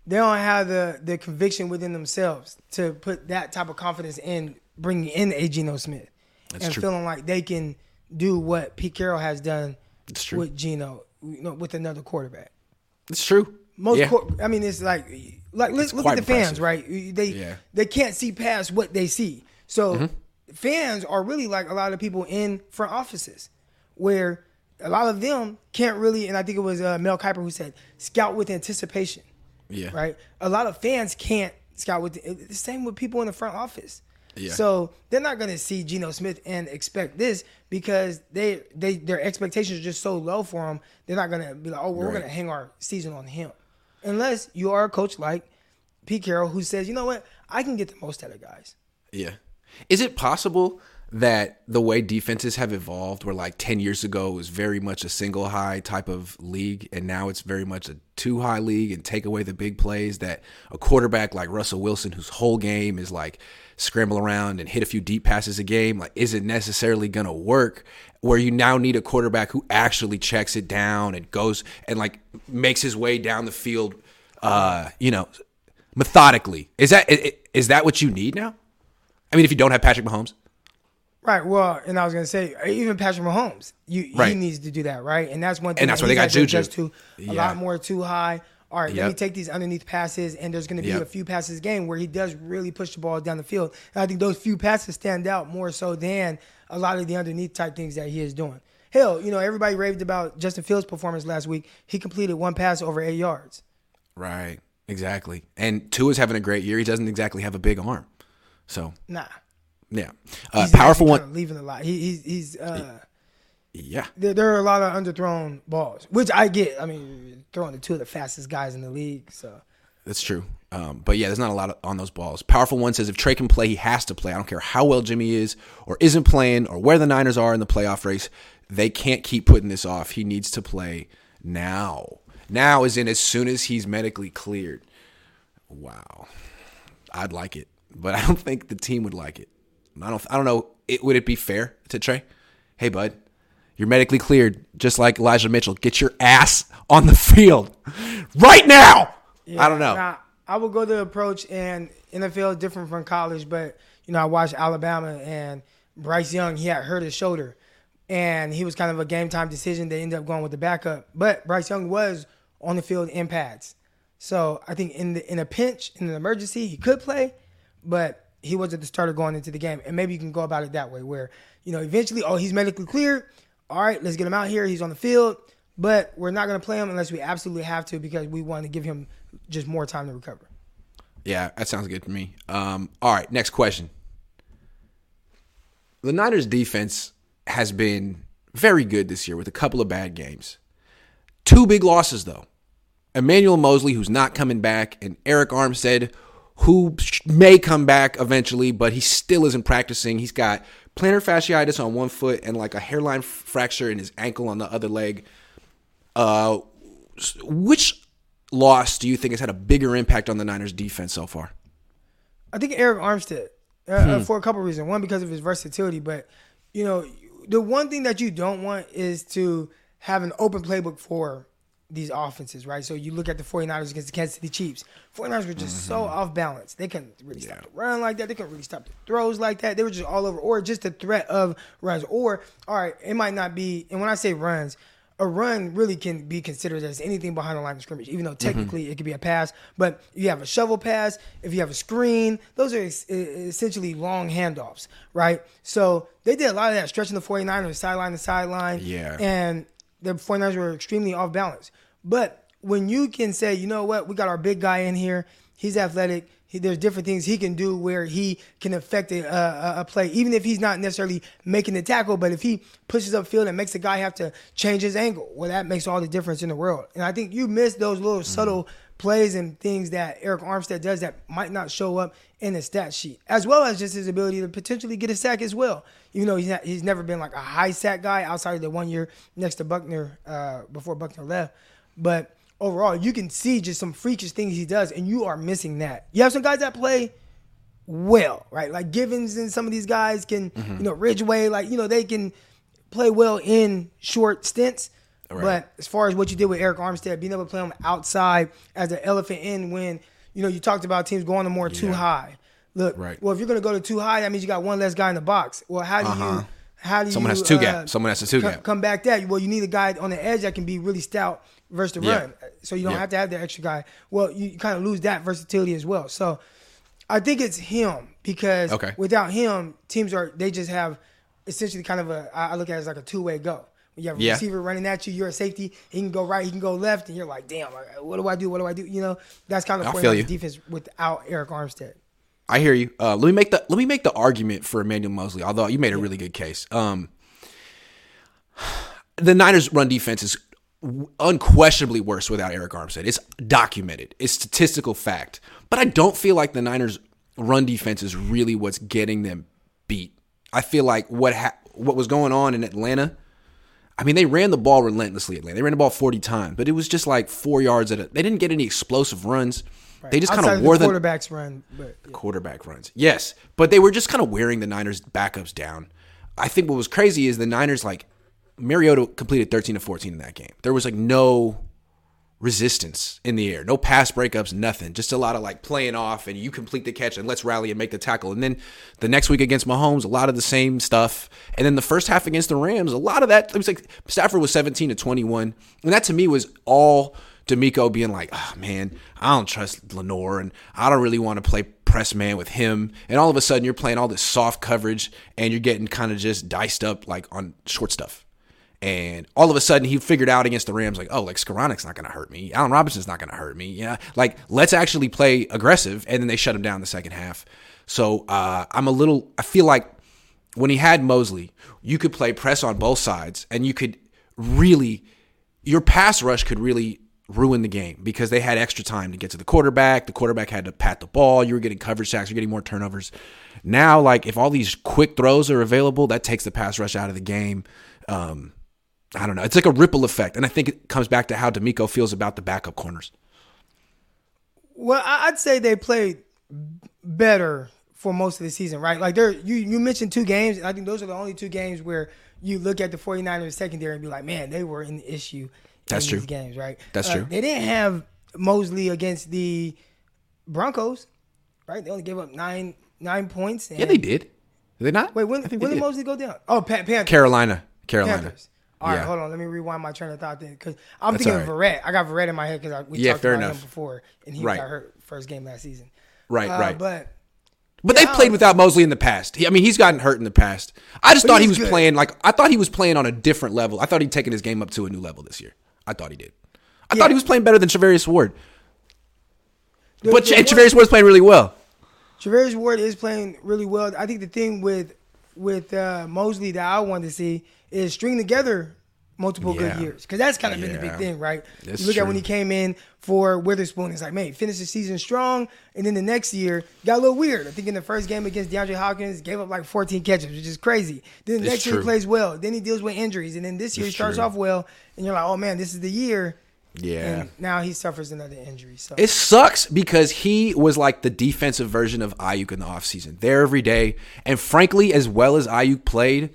they don't have the the conviction within themselves to put that type of confidence in bringing in a Geno Smith That's and true. feeling like they can do what Pete Carroll has done It's true. with Geno, you know, with another quarterback. It's true. Most, Yeah. I mean, it's like, like look, look at the fans, impressive. right? They Yeah. Mm-hmm. they can't see past what they see. So fans are really like a lot of people in front offices. where a lot of them can't really, and I think it was uh, Mel Kiper who said, scout with anticipation. Yeah. Right. A lot of fans can't scout with the same with people in the front office. Yeah. So they're not going to see Geno Smith and expect this because they they their expectations are just so low for him. They're not going to be like, oh, we're Right. to hang our season on him, unless you are a coach like Pete Carroll who says, you know what, I can get the most out of guys. Yeah. Is it possible that the way defenses have evolved, where like 10 years ago was very much a single high type of league, and now it's very much a two high league and take away the big plays, that a quarterback like Russell Wilson, whose whole game is like scramble around and hit a few deep passes a game, like isn't necessarily going to work? Where you now need a quarterback who actually checks it down and goes and like makes his way down the field, uh, you know, methodically. Is that is that what you need now? I mean, if you don't have Patrick Mahomes, Right. Well, and I was gonna say uh, even Patrick Mahomes, you he needs to do that, right? And that's one thing. And that's that why they got to Juju. to a Yeah. lot more two high. All right, let me take these underneath passes, and there's going to be Yep. a few passes game where he does really push the ball down the field. And I think those few passes stand out more so than a lot of the underneath type things that he is doing. Hell, you know, everybody raved about Justin Fields' performance last week. He completed one pass over eight yards. right? Exactly. And Tua is having a great year. He doesn't exactly have a big arm, so Nah, yeah. Uh, powerful one. leaving a lot. He, he's he's. Uh, Yeah. there, there are a lot of underthrown balls, which I get. I mean, throwing the two of the fastest guys in the league, so. That's true. Um, but yeah, there's not a lot of, on those balls. Powerful one says if Trey can play, he has to play. I don't care how well Jimmy is or isn't playing or where the Niners are in the playoff race. They can't keep putting this off. He needs to play now. Now is in as soon as he's medically cleared. Wow. I'd like it, but *laughs* I don't think the team would like it. I don't. I don't know. It, would it be fair to Trey? Hey, bud, you're medically cleared, just like Elijah Mitchell. Get your ass on the field right now. I don't know. Now, I would go the approach, and NFL is different from college, but you know, I watched Alabama and Bryce Young. He had hurt his shoulder, and he was kind of a game time decision. They ended up going with the backup, but Bryce Young was on the field in pads. So I think in the in a pinch, in an emergency, he could play, but he wasn't the starter going into the game. And maybe you can go about it that way, where you know eventually, oh, he's medically cleared. All right, let's get him out here. He's on the field, but we're not going to play him unless we absolutely have to because we want to give him just more time to recover. Yeah, that sounds good to me. Um, all right, next question. The Niners defense has been very good this year with a couple of bad games. Two big losses, though. Emmanuel Moseley, who's not coming back, and Arik Armstead, who may come back eventually, but he still isn't practicing. He's got plantar fasciitis on one foot and like a hairline f- fracture in his ankle on the other leg. Uh, which loss do you think has had a bigger impact on the Niners defense so far? I think Arik Armstead uh, uh, for a couple reasons. One, because of his versatility, but you know, the one thing that you don't want is to have an open playbook for these offenses, right? So you look at the 49ers against the Kansas City Chiefs. 49ers were just so mm-hmm. off balance. They couldn't really stop the run like that. They couldn't really stop the throws like that. They were just all over, or just the threat of runs. Or, all right, it might not be, and when I say runs, a run really can be considered as anything behind the line of scrimmage, even though mm-hmm. technically it could be a pass. But you have a shovel pass, if you have a screen, those are es- essentially long handoffs, right? So they did a lot of that, stretching the 49ers sideline to sideline. Yeah. And the 49ers were extremely off balance. But when you can say, you know what, we got our big guy in here, he's athletic. He, there's different things he can do where he can affect a, a, a play, even if he's not necessarily making the tackle. But if he pushes upfield and makes the guy have to change his angle, well, that makes all the difference in the world. And I think you miss those little subtle plays and things that Arik Armstead does that might not show up in the stat sheet, as well as just his ability to potentially get a sack as well. Even though he's not, he's never been like a high sack guy outside of the one year next to Buckner uh, before Buckner left, but overall, you can see just some freakish things he does, and you are missing that. You have some guys that play well, right? Like Givens and some of these guys can, you know, Ridgeway, like, you know, they can play well in short stints. But as far as what you did with Arik Armstead, being able to play him outside as an elephant in when, you know, you talked about teams going to more two high. Look, Right. well, if you're going to go to two high, that means you got one less guy in the box. Well, how do you, how do Someone you, has two uh, gap. Someone has to two come, gap. come back that? Well, you need a guy on the edge that can be really stout versus the Yeah. run. So you don't Yeah. have to have the extra guy. Well, you kind of lose that versatility as well. So I think it's him because Okay. without him, teams are they just have essentially kind of a I look at it as like a two way go. When you have a Yeah. receiver running at you, you're a safety. He can go right, he can go left, and you're like, damn, what do I do? What do I do? You know, that's kind of the feel 49ers defense without Arik Armstead. I hear you. Uh, let me make the let me make the argument for Emmanuel Moseley. Although you made a really good case. Um, the Niners' run defense is unquestionably worse without Arik Armstead. It's documented. It's statistical fact. But I don't feel like the Niners' run defense is really what's getting them beat. I feel like what ha- what was going on in Atlanta. I mean, they ran the ball relentlessly. Atlanta. They ran the ball forty times, but it was just like four yards at a. They didn't get any explosive runs. They just kind of wore the the quarterbacks run, but yeah. quarterback runs. Yes, but they were just kind of wearing the Niners backups down. I think what was crazy is the Niners like Mariota completed 13 to 14 in that game. There was like no resistance in the air, no pass breakups, nothing. Just a lot of like playing off and you complete the catch and let's rally and make the tackle. And then the next week against Mahomes, a lot of the same stuff. And then the first half against the Rams, a lot of that. It was like Stafford was 17 to 21, and that to me was all DeMeco being like, oh man, I don't trust Lenoir and I don't really want to play press man with him. And all of a sudden you're playing all this soft coverage and you're getting kind of just diced up like on short stuff. And all of a sudden he figured out against the Rams, like, oh, like Skowronek's not going to hurt me. Allen Robinson's not going to hurt me. Yeah. Like, let's actually play aggressive. And then they shut him down the second half. So uh, I'm a little, I feel like when he had Moseley, you could play press on both sides and you could really, your pass rush could really ruin the game because they had extra time to get to the quarterback. The quarterback had to pat the ball. You were getting coverage sacks. You're getting more turnovers. Now, like if all these quick throws are available, that takes the pass rush out of the game. Um, I don't know. It's like a ripple effect, and I think it comes back to how DeMeco feels about the backup corners. Well, I'd say they played better for most of the season, right? Like there you you mentioned two games, and I think those are the only two games where you look at the 49ers secondary and be like, man, they were an issue That's in true. these games, right? That's Uh, true. They didn't have Moseley against the Broncos, right? They only gave up nine nine points. Yeah, they did. Did they not? Wait, when, when did did. Moseley go down? Oh, Pan- Panthers. Carolina, Carolina. Panthers. All right, Yeah. hold on. Let me rewind my train of thought then, because I'm That's thinking of Verrett. I got Verrett in my head because we Yeah, talked about enough. him before, and he Right. got hurt first game last season. Right, Uh, right. But But Yeah, they've played without Moseley in the past. He, I mean, he's gotten hurt in the past. I just thought he was good. playing like I thought he was playing on a different level. I thought he'd taken his game up to a new level this year. I thought he did. I Yeah. thought he was playing better than Charvarius Ward. the- But the one- Ward's playing really well. Charvarius Ward is playing really well. I think the thing with with uh, Moseley that I want to see is string together multiple Yeah. good years because that's kind of been the big thing, right? That's you look at when he came in for Witherspoon, it's like, man, finish the season strong, and then the next year got a little weird. I think in the first game against DeAndre Hopkins, gave up like 14 catches, which is crazy. Then the It's next year he plays well. Then he deals with injuries, and then this year It's he starts true. off well, and you're like, oh man, this is the year. Yeah. And now he suffers another injury. So It sucks because he was like the defensive version of Aiyuk in the offseason. There every day. And frankly, as well as Aiyuk played,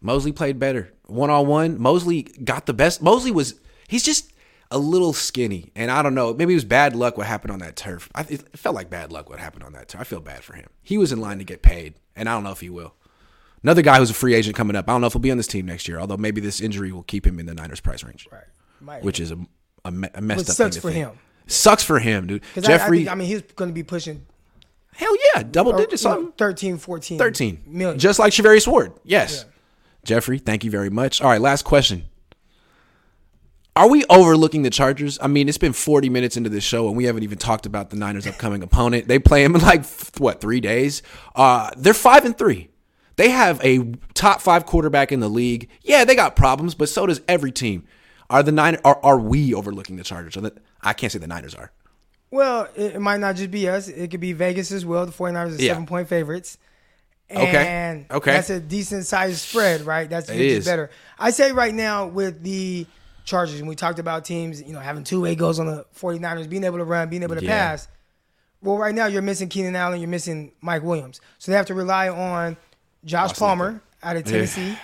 Moseley played better. One on one, Moseley got the best. Moseley was, he's just a little skinny. And I don't know, maybe it was bad luck what happened on that turf. I, it felt like bad luck what happened on that turf. I feel bad for him. He was in line to get paid, and I don't know if he will. Another guy who's a free agent coming up. I don't know if he'll be on this team next year, although maybe this injury will keep him in the Niners price range, right, Might- which is a, a, a messed Which up sucks for think. him. Sucks for him, dude. 'Cause I- I, Jeffery, think, I mean, he's going to be pushing hell yeah, double digits, you know, something. 13, 14 13 million. Just like Charvarius Ward. Yes. Jeffery, thank you very much. All right, last question. Are we overlooking the Chargers? I mean, it's been 40 minutes into this show and we haven't even talked about the Niners' upcoming opponent. They play them in like what, 3 days? Uh, they're 5 and 3. They have a top 5 quarterback in the league. Yeah, they got problems, but so does every team. Are the Niners are, are we overlooking the Chargers? The- I can't say the Niners are. Well, it, it might not just be us. It could be Vegas as well. The 49ers are Yeah. seven point favorites. Okay. And Okay. that's a decent sized spread, right? That's It is better. I say right now with the Chargers, and we talked about teams, you know, having two way goals on the 49ers, being able to run, being able to Yeah. pass. Well, right now you're missing Keenan Allen, you're missing Mike Williams. So they have to rely on Josh Palmer out of Tennessee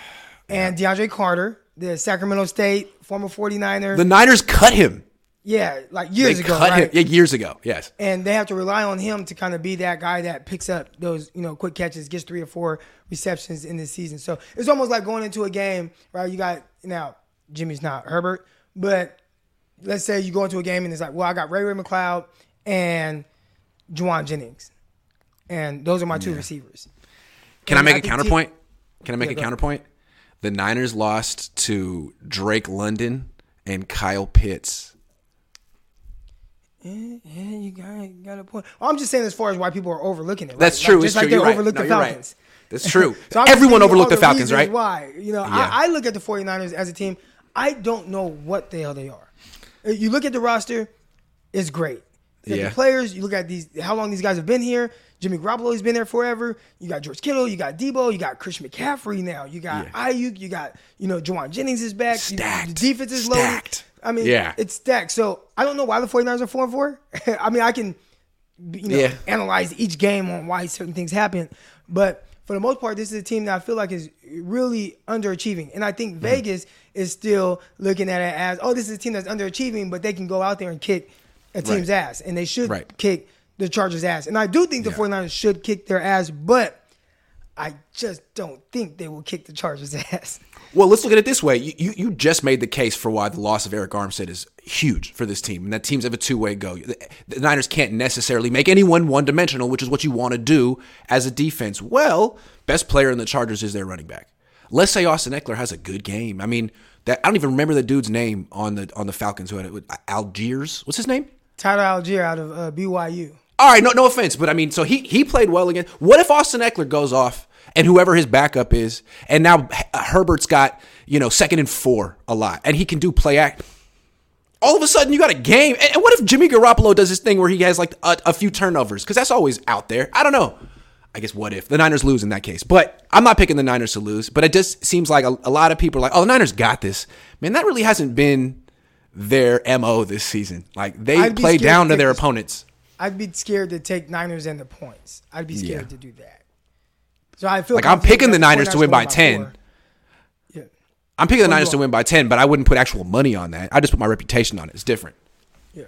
and DeAndre Carter, the Sacramento State former 49er. The Niners cut him. Yeah, like years they ago, cut right? him. Yeah, years ago. Yes. and they have to rely on him to kind of be that guy that picks up those you know quick catches, gets three or four receptions in this season. So it's almost like going into a game, right? You got now Jimmy's not Herbert, but let's say you go into a game and it's like, well, I got Ray Ray McCloud and Jauan Jennings, and those are my two receivers. Can I make I a counterpoint? Can I make Yeah, a counterpoint? The Niners lost to Drake London and Kyle Pitts. Yeah, yeah, you got, you got a point. I'm just saying as far as why people are overlooking it. Right? That's true. Like, it's just like true. they You're right. No, the you're right. That's true. *laughs* So Everyone overlooked all the Falcons, right? Why? You know, Yeah. I, I look at the 49ers as a team. I don't know what the hell they are. You look at the roster, it's great. You look at the players, you look at these how long these guys have been here. Jimmy Garoppolo's been there forever. You got George Kittle, you got Deebo, you got Christian McCaffrey now. You got Yeah. Aiyuk, you got, you know, Jauan Jennings is back. You- Stacked. The defense is loaded. Stacked. I mean, Yeah. it's stacked. So I don't know why the 49ers are 4 and 4. *laughs* I mean, I can you know, Yeah. analyze each game on why certain things happen. But for the most part, this is a team that I feel like is really underachieving. And I think mm. Vegas is still looking at it as, oh, this is a team that's underachieving, but they can go out there and kick a team's Right. ass. And they should Right. kick the Chargers' ass. And I do think the Yeah. 49ers should kick their ass, but I just don't think they will kick the Chargers' *laughs* ass. Well, let's look at it this way. You, you you just made the case for why the loss of Arik Armstead is huge for this team, and that teams have a two way go. The, the Niners can't necessarily make anyone one dimensional, which is what you want to do as a defense. Well, best player in the Chargers is their running back. Let's say Austin Ekeler has a good game. I mean, that I don't even remember the dude's name on the on the Falcons who had it. Algiers, what's his name? Tyler Allgeier out of uh, BYU. All right, no, no offense, but I mean, so he he played well again. What if Austin Ekeler goes off and whoever his backup is, and now H- Herbert's got you know second and four a lot, and he can do play act. All of a sudden, you got a game. And and what if Jimmy Garoppolo does this thing where he has like a, a few turnovers? Because that's always out there. I don't know. I guess what if the Niners lose in that case? But I'm not picking the Niners to lose. But it just seems like a, a lot of people are like, "Oh, the Niners got this." Man, that really hasn't been their mo this season. Like they I'd play scared to down to their opponents. I'd be scared to take Niners and the points. I'd be scared Yeah. to do that. So I feel Like, I'm picking the Niners to win by 10. Yeah. I'm picking the Niners to win by 10, but I wouldn't put actual money on that. I just put my reputation on it. It's different. Yeah.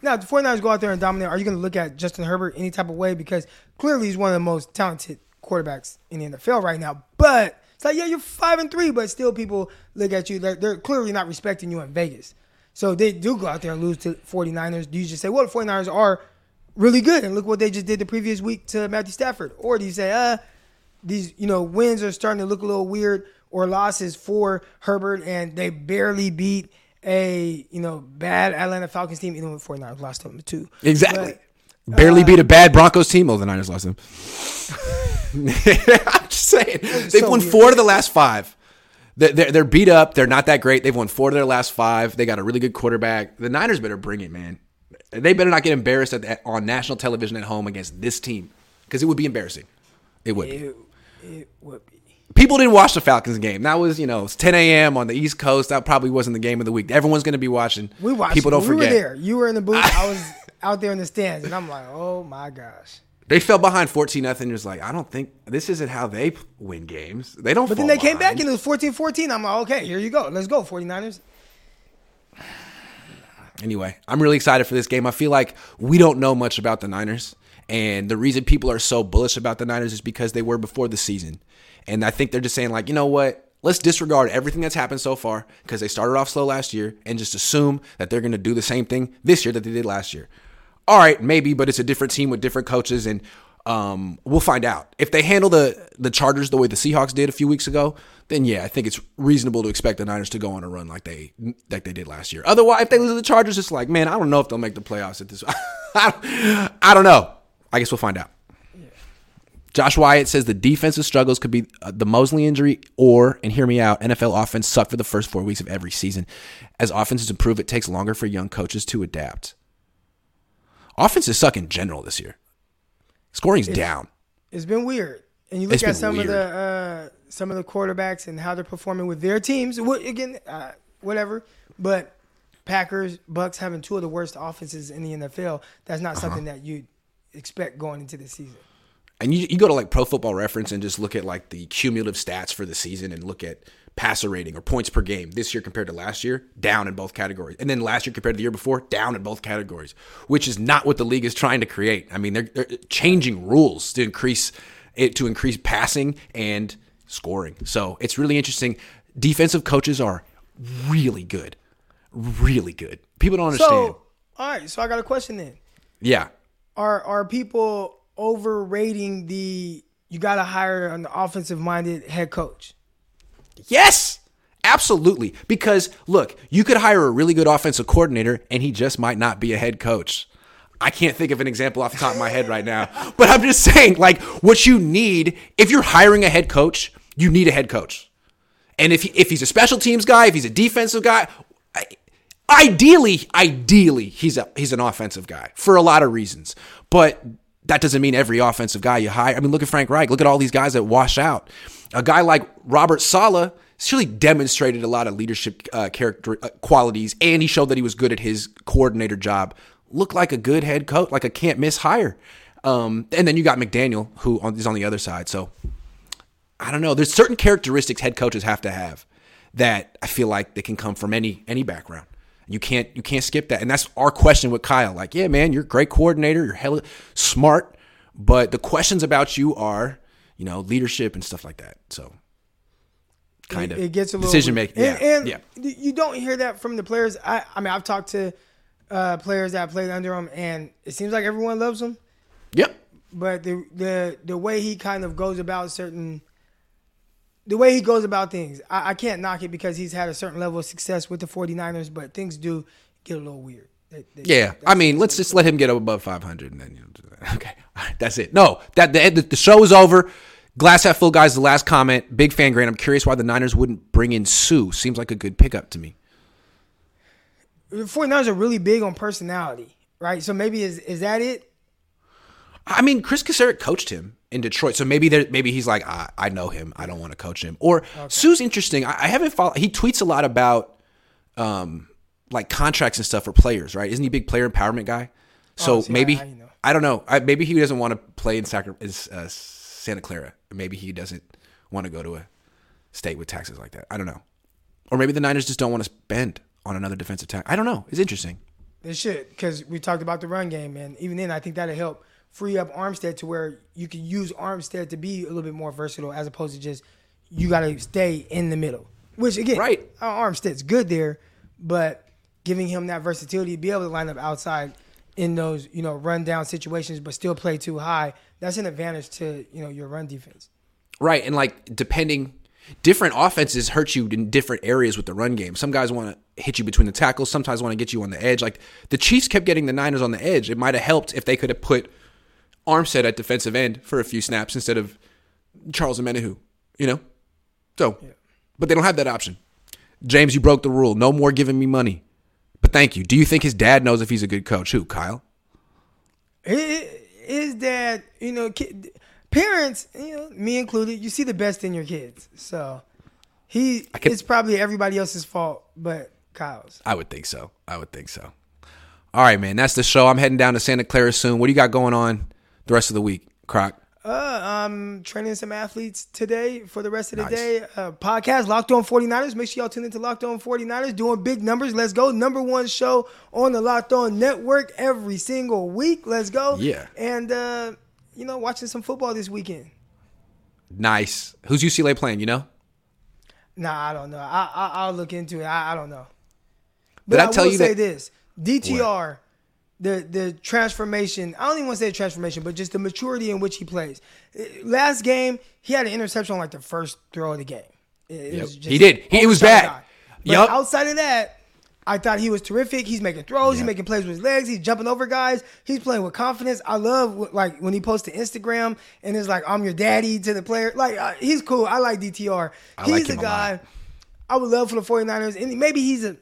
Now, the 49ers go out there and dominate, are you going to look at Justin Herbert any type of way? Because clearly he's one of the most talented quarterbacks in the NFL right now. But it's like, yeah, you're 5 and 3, but still people look at you. They're clearly not respecting you in Vegas. So they do go out there and lose to 49ers. Do you just say, well, the 49ers are really good and look what they just did the previous week to Matthew Stafford? Or do you say, uh, these you know wins are starting to look a little weird or losses for Herbert and they barely beat a you know bad Atlanta Falcons team even with 49ers lost them too. Exactly. But, Barely uh, beat a bad Broncos team. Oh, the Niners lost them. *laughs* I'm just saying. They've so won weird. four of the last five. They're, they're, they're beat up. They're not that great. They've won four of their last five. They got a really good quarterback. The Niners better bring it, man. They better not get embarrassed at the, on national television at home against this team because it would be embarrassing. It would. be. it, it would be. people didn't watch the Falcons game. That was, you know, it's 10 a.m. on the East Coast. That probably wasn't the game of the week. Everyone's going to be watching. We watched. People don't we forget. were there. You were in the booth. I *laughs* was out there in the stands, and I'm like, oh my gosh. They fell behind 14 nothing. Just like, I don't think this isn't how they win games. They don't. But then they came back and it was 14-14. I'm like, okay, here you go. Let's go, 49ers. *sighs* Anyway, I'm really excited for this game. I feel like we don't know much about the Niners. And the reason people are so bullish about the Niners is because they were before the season. And I think they're just saying, like, you know what? Let's disregard everything that's happened so far because they started off slow last year and just assume that they're going to do the same thing this year that they did last year. All right, maybe, but it's a different team with different coaches, and um, we'll find out. If they handle the, the Chargers the way the Seahawks did a few weeks ago, then yeah, I think it's reasonable to expect the Niners to go on a run like they like they did last year. Otherwise, if they lose to the Chargers, it's like, man, I don't know if they'll make the playoffs at this. *laughs* I don't, know. I guess we'll find out. Josh Wyatt says the defensive struggles could be uh, the Moseley injury or, and hear me out, NFL offense sucked for the first four weeks of every season. As offenses improve, it takes longer for young coaches to adapt. Offenses suck in general this year. Scoring's down. It's been weird. And you look It's at some weird. of the uh, some of the quarterbacks and how they're performing with their teams. What again? Uh, whatever. But Packers, Bucs having two of the worst offenses in the NFL. That's Uh-huh. not something that you expect going into the season. And you, you go to like Pro Football Reference and just look at like the cumulative stats for the season and look at passer rating or points per game this year compared to last year, down in both categories. And then last year compared to the year before, down in both categories, which is not what the league is trying to create. I mean, they're, they're changing rules to increase it to increase passing and scoring. So it's really interesting. Defensive coaches are really good, really good. People don't understand. So, all right. So I got a question then. yeah, Are are people overrating the? You got to hire an offensive minded head coach. Yes. Absolutely. Because look, you could hire a really good offensive coordinator and he just might not be a head coach. I can't think of an example off the top of my head right now, *laughs* but I'm just saying, like, what you need, if you're hiring a head coach, you need a head coach. And if, if he's a special teams guy, if he's a defensive guy, ideally, ideally, he's a he's an offensive guy for a lot of reasons. But that doesn't mean every offensive guy you hire. I mean, look at Frank Reich. Look at all these guys that wash out. A guy like Robert Saleh really demonstrated a lot of leadership uh, character uh, qualities, and he showed that he was good at his coordinator job. Looked like a good head coach, like a can't miss hire. Um, and then you got McDaniel, who is on the other side. So I don't know. There's certain characteristics head coaches have to have that I feel like they can come from any any background. You can't you can't skip that. And that's our question with Kyle. Like, yeah, man, you're a great coordinator, you're hella smart, but the questions about you are, you know, leadership and stuff like that. So kind it, of it gets a little decision making. Yeah, and, yeah. you don't hear that from the players. I, I mean, I've talked to uh, players that played under him, and it seems like everyone loves him. Yep. But the the the way he kind of goes about certain, the way he goes about things, I, I can't knock it because he's had a certain level of success with the 49ers, but things do get a little weird. They- they- Yeah, I mean, let's just let him get up above 500, and then you know, *laughs* okay, right, that's it. No, that the, the the show is over. Glass half full, guys. The last comment. Big fan, Grant. I'm curious why the Niners wouldn't bring in Suh. Seems like a good pickup to me. the 49ers are really big on personality, right? So maybe is is that it? I mean, Kris Kocurek coached him in Detroit, so maybe there, maybe he's like, I, I know him. I don't want to coach him. Or Suh's interesting. I, I haven't followed. He tweets a lot about, um, like contracts and stuff for players, right? Isn't he a big player empowerment guy? So Oh, see, maybe I- I know. I don't know. I, maybe he doesn't want to play in Sacra, is, uh, Santa Clara. Maybe he doesn't want to go to a state with taxes like that. I don't know. Or maybe the Niners just don't want to spend on another defensive tackle. I don't know. It's interesting. They should because we talked about the run game, and even then, I think that'll help free up Armstead to where you can use Armstead to be a little bit more versatile as opposed to just you got to stay in the middle. Which again, Right. uh, Armstead's good there, but giving him that versatility to be able to line up outside in those you know run down situations, but still play two high. That's an advantage to you know your run defense. Right, and like depending, different offenses hurt you in different areas with the run game. Some guys want to hit you between the tackles. Sometimes want to get you on the edge. Like the Chiefs kept getting the Niners on the edge. It might have helped if they could have put Armstead at defensive end for a few snaps instead of Charles Omenihu. You know, so but they don't have that option. James, you broke the rule. No more giving me money. But thank you. Do you think his dad knows if he's a good coach? Who, Kyle? Hi- His dad, you know, kid, parents, you know, me included, you see the best in your kids. So he, can- it's probably everybody else's fault, but Kyle's. I would think so. I would think so. All right, man. That's the show. I'm heading down to Santa Clara soon. What do you got going on the rest of the week, Croc? Uh, I'm training some athletes today for the rest of the Nice. day. Uh, podcast Locked On 49ers. Make sure y'all tune into Locked On 49ers. Doing big numbers. Let's go. Number one show on the Locked On network every single week. Let's go. Yeah. And, uh, you know, watching some football this weekend. Nice. Who's UCLA playing? You know? Nah, I don't know. I, I I'll look into it. I, I don't know. Did But I I, tell will you say that- this: DTR, the the transformation. I don't even want to say transformation, but just the maturity in which he plays. Uh, Last game, he had an interception on like the first throw of the game. Yep. He did. He- it was bad. But outside of that. I thought he was terrific. He's making throws. He's making plays with his legs. He's jumping over guys. He's playing with confidence. I love like when he posts to Instagram and it's like I'm your daddy to the player. Like uh, he's cool. I like DTR. I he's like a guy. I would love for the 49ers, and maybe he's a,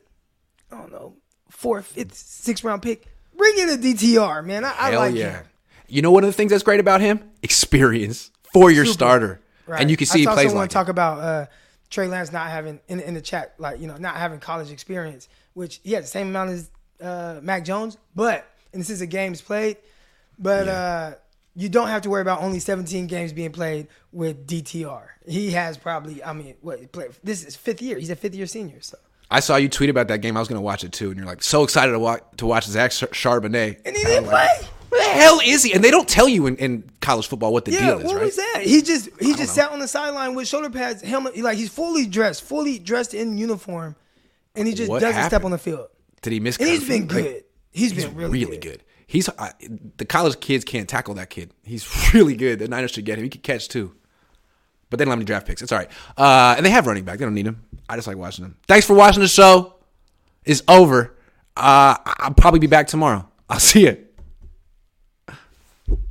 I don't know, fourth, fifth, sixth round pick. Bring in a DTR, man. I, I like yeah. him. You know one of the things that's great about him? Experience. Four year starter. Right. And you can see I he plays someone like it. talk about uh, Trey Lance not having in in the chat, like you know, not having college experience, which he had the same amount as uh, Mac Jones, but and this is a games played, but uh, you don't have to worry about only 17 games being played with DTR. He has probably, I mean, what this is fifth year. He's a fifth year senior, so. I saw you tweet about that game. I was going to watch it too. And you're like, so excited to watch, to watch Zach Charbonnet. And he didn't play. Where the hell is he? And they don't tell you in, in college football what the Yeah, deal is, what right? was that? He just he just sat on the sideline with shoulder pads, helmet, like he's fully dressed, fully dressed in uniform, and he just What doesn't step on the field. Did he miss? And he's been Like, good. he's been really, really good. He's I, the college kids can't tackle that kid. He's *laughs* really good. The Niners should get him. He could catch too. but they don't have any draft picks. It's all right. Uh, and they have running back. They don't need them. I just like watching them. Thanks for watching the show. It's over. Uh, I'll probably be back tomorrow. I'll see you.